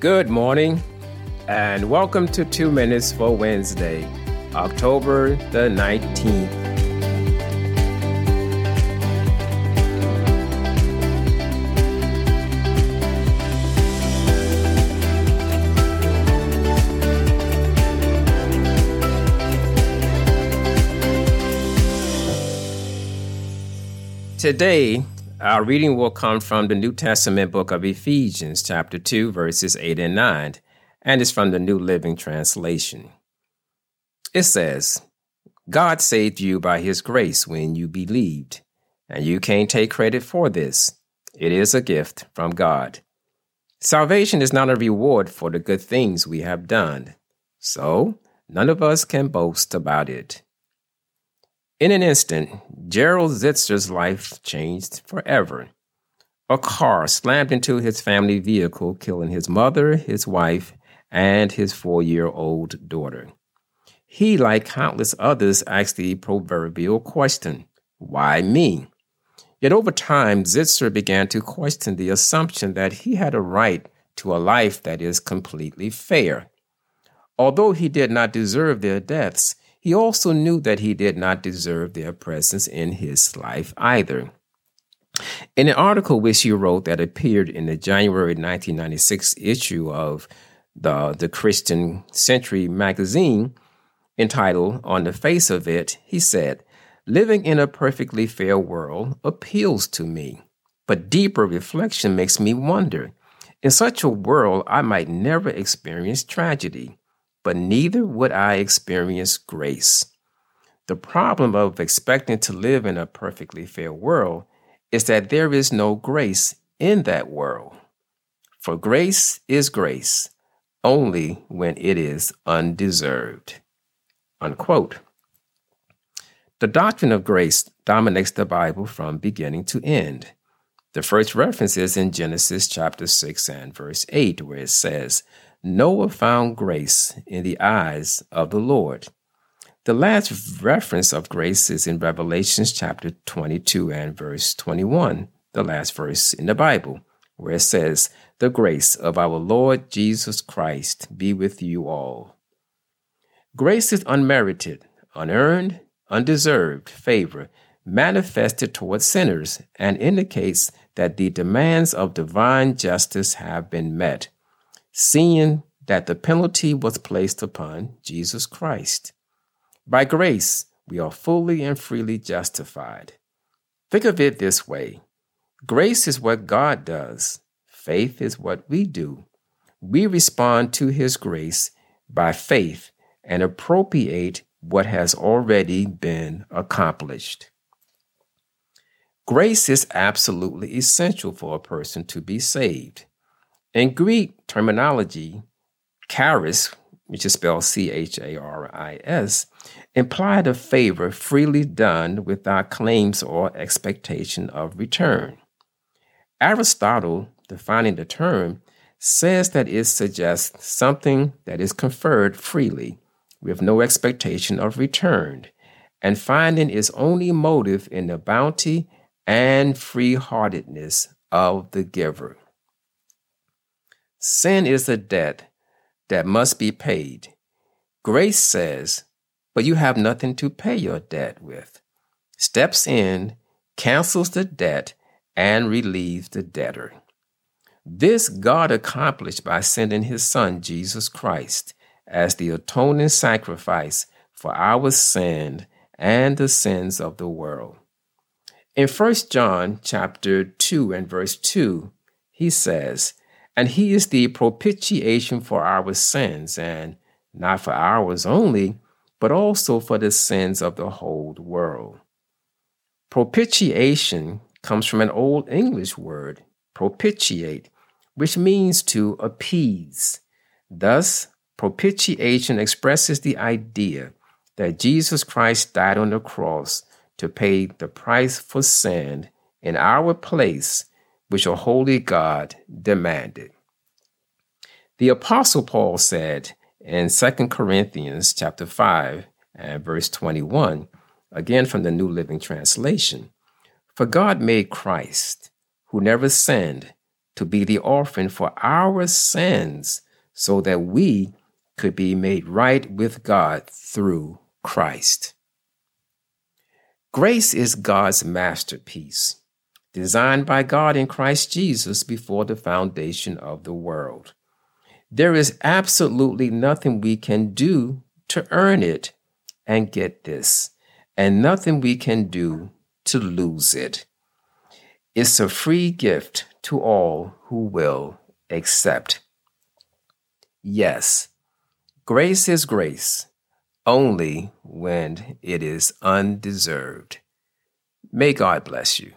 Good morning, and welcome to Two Minutes for Wednesday, October the 19th. Today, our reading will come from the New Testament book of Ephesians, chapter 2, verses 8 and 9, and it's from the New Living Translation. It says, God saved you by his grace when you believed, and you can't take credit for this. It is a gift from God. Salvation is not a reward for the good things we have done, so none of us can boast about it. In an instant, Gerald Sittser's life changed forever. A car slammed into his family vehicle, killing his mother, his wife, and his four year old daughter. He, like countless others, asked the proverbial question Why me? Yet over time, Sittser began to question the assumption that he had a right to a life that is completely fair. Although he did not deserve their deaths, he also knew that he did not deserve their presence in his life either. In an article which he wrote that appeared in the January 1996 issue of the, the Christian Century magazine, entitled On the Face of It, he said, Living in a perfectly fair world appeals to me, but deeper reflection makes me wonder. In such a world, I might never experience tragedy but neither would I experience grace. The problem of expecting to live in a perfectly fair world is that there is no grace in that world. For grace is grace only when it is undeserved. Unquote. The doctrine of grace dominates the Bible from beginning to end. The first reference is in Genesis chapter 6 and verse 8, where it says, Noah found grace in the eyes of the Lord. The last reference of grace is in Revelations chapter 22 and verse 21, the last verse in the Bible, where it says, The grace of our Lord Jesus Christ be with you all. Grace is unmerited, unearned, undeserved favor manifested toward sinners and indicates that the demands of divine justice have been met seeing that the penalty was placed upon Jesus Christ. By grace, we are fully and freely justified. Think of it this way grace is what God does, faith is what we do. We respond to His grace by faith and appropriate what has already been accomplished. Grace is absolutely essential for a person to be saved. In Greek terminology, charis, which is spelled C H A R I S, implied a favor freely done without claims or expectation of return. Aristotle, defining the term, says that it suggests something that is conferred freely with no expectation of return, and finding its only motive in the bounty and free heartedness of the giver. Sin is a debt that must be paid. Grace says, but you have nothing to pay your debt with. Steps in, cancels the debt, and relieves the debtor. This God accomplished by sending his Son, Jesus Christ, as the atoning sacrifice for our sin and the sins of the world. In 1 John chapter 2 and verse 2, he says, and he is the propitiation for our sins, and not for ours only, but also for the sins of the whole world. Propitiation comes from an Old English word, propitiate, which means to appease. Thus, propitiation expresses the idea that Jesus Christ died on the cross to pay the price for sin in our place which a holy God demanded. The apostle Paul said in 2 Corinthians chapter 5 and verse 21, again from the New Living Translation, for God made Christ, who never sinned, to be the orphan for our sins so that we could be made right with God through Christ. Grace is God's masterpiece, designed by God in Christ Jesus before the foundation of the world. There is absolutely nothing we can do to earn it and get this, and nothing we can do to lose it. It's a free gift to all who will accept. Yes, grace is grace only when it is undeserved. May God bless you.